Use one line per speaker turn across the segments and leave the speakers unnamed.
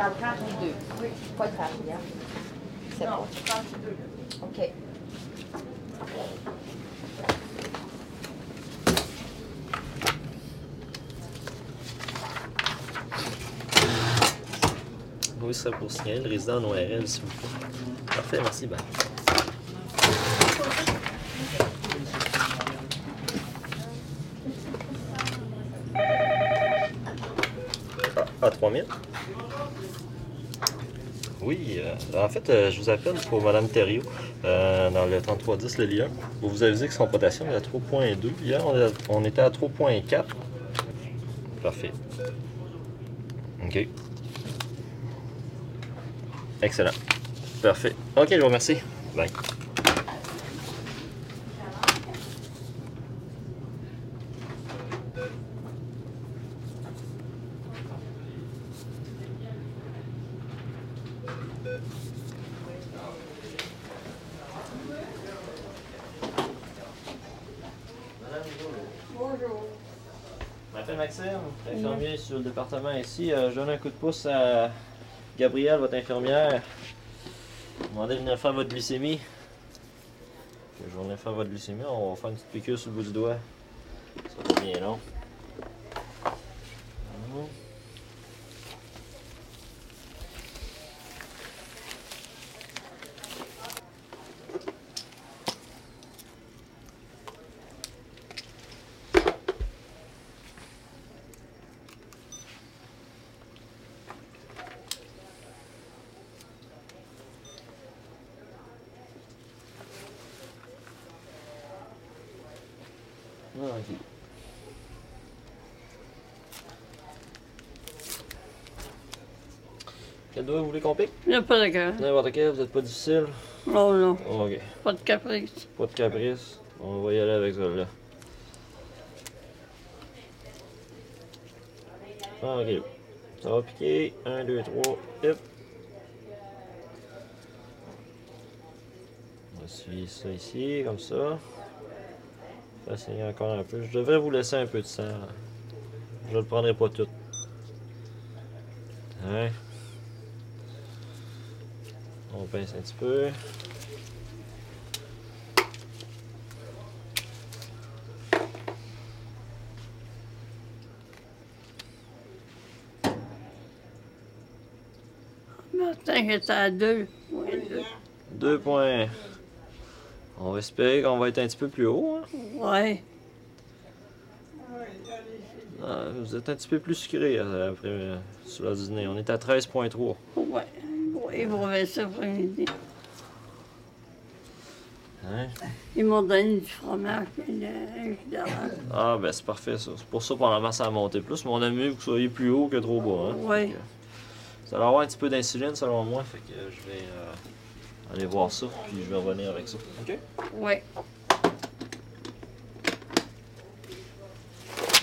Dans le 32. Oui. Pas le 31. C'est
Non,
bon.
32.
OK.
Oui, serait pour signaler le résident en ORL, s'il vous plaît. Parfait, merci. Ben. Ah, à 3000? Oui, euh, en fait, euh, je vous appelle pour Mme Thériault, euh, dans le 3310 le lien. Vous vous avisez que son potassium est à 3.2. Hier, on, on était à 3.4. Parfait. OK. Excellent. Parfait. OK, je vous remercie. Bye. M'appelle Maxime, infirmier sur le département ici. Euh, je donne un coup de pouce à Gabrielle, votre infirmière. Demandez de venir faire votre glycémie. Je vais venir faire votre glycémie. On va faire une petite piqûre sur le bout du doigt. Ça va pas bien long. Quel doigt vous voulez qu'on pique?
Il n'y a pas de cœur.
N'importe quel, vous êtes pas difficile?
Oh non,
Ok.
pas de caprice.
Pas de caprice. On va y aller avec ça là. Ah, ok. Ça va piquer. 1, 2, 3. Hop. On va suivre ça ici, comme ça. Ça saigne encore un peu. Je devrais vous laisser un peu de sang. Je le prendrai pas tout. Hein? On pince un petit peu.
Matin, j'étais à deux. Oui, deux.
Deux points. On va espérer qu'on va être un petit peu plus haut. hein.
Ouais.
Ah, vous êtes un petit peu plus sucré euh, après euh, sur le dîner. On est à 13.3.
Ouais. Oui, vous revenez cet après-midi.
Hein?
Ils m'ont donné du fromage et de.
Ah ben c'est parfait ça. C'est pour ça qu'on la masse à monter plus. Mais on aime mieux que vous soyez plus haut que trop bas. Hein?
Oui.
Vous allez avoir un petit peu d'insuline selon moi. Fait que euh, je vais euh, aller voir ça. Puis je vais revenir avec ça. OK?
Oui.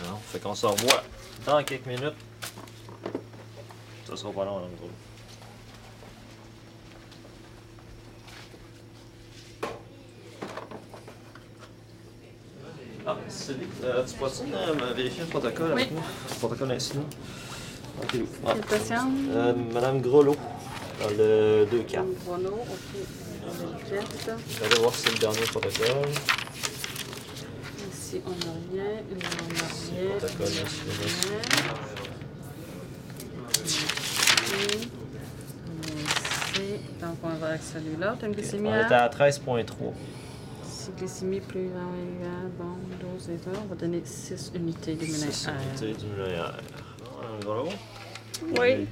Alors, fait qu'on se revoit dans quelques minutes. Ça sera pas long, là, nous autres. Ah, Sylvie, euh, tu pourrais euh, me vérifier le protocole avec
Oui.
moi? Le protocole d'insuline. Ok. Ah, euh, Madame Grelot, dans le 2-4.
Bruno, ok.
Je vais aller voir si c'est le dernier protocole.
Ici, on n'a rien. Là, on n'a rien.
Protocole.
Donc, on va avec celui-là. T'as une glycémie
On
à-
était à 13.3.
Si glycémie plus égale, bon, dose et tout, on va donner 6 unités de
6 unités du millionnaire. En gros.
Oui.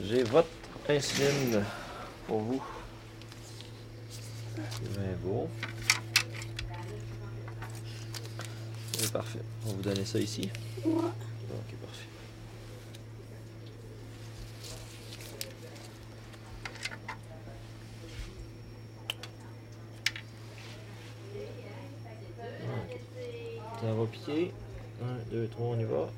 J'ai votre insuline pour vous. C'est bien beau. C'est parfait. On va vous donner ça ici.
Ouais.
Ok, parfait. Ça va piquer. 1, 2, 3, on y va.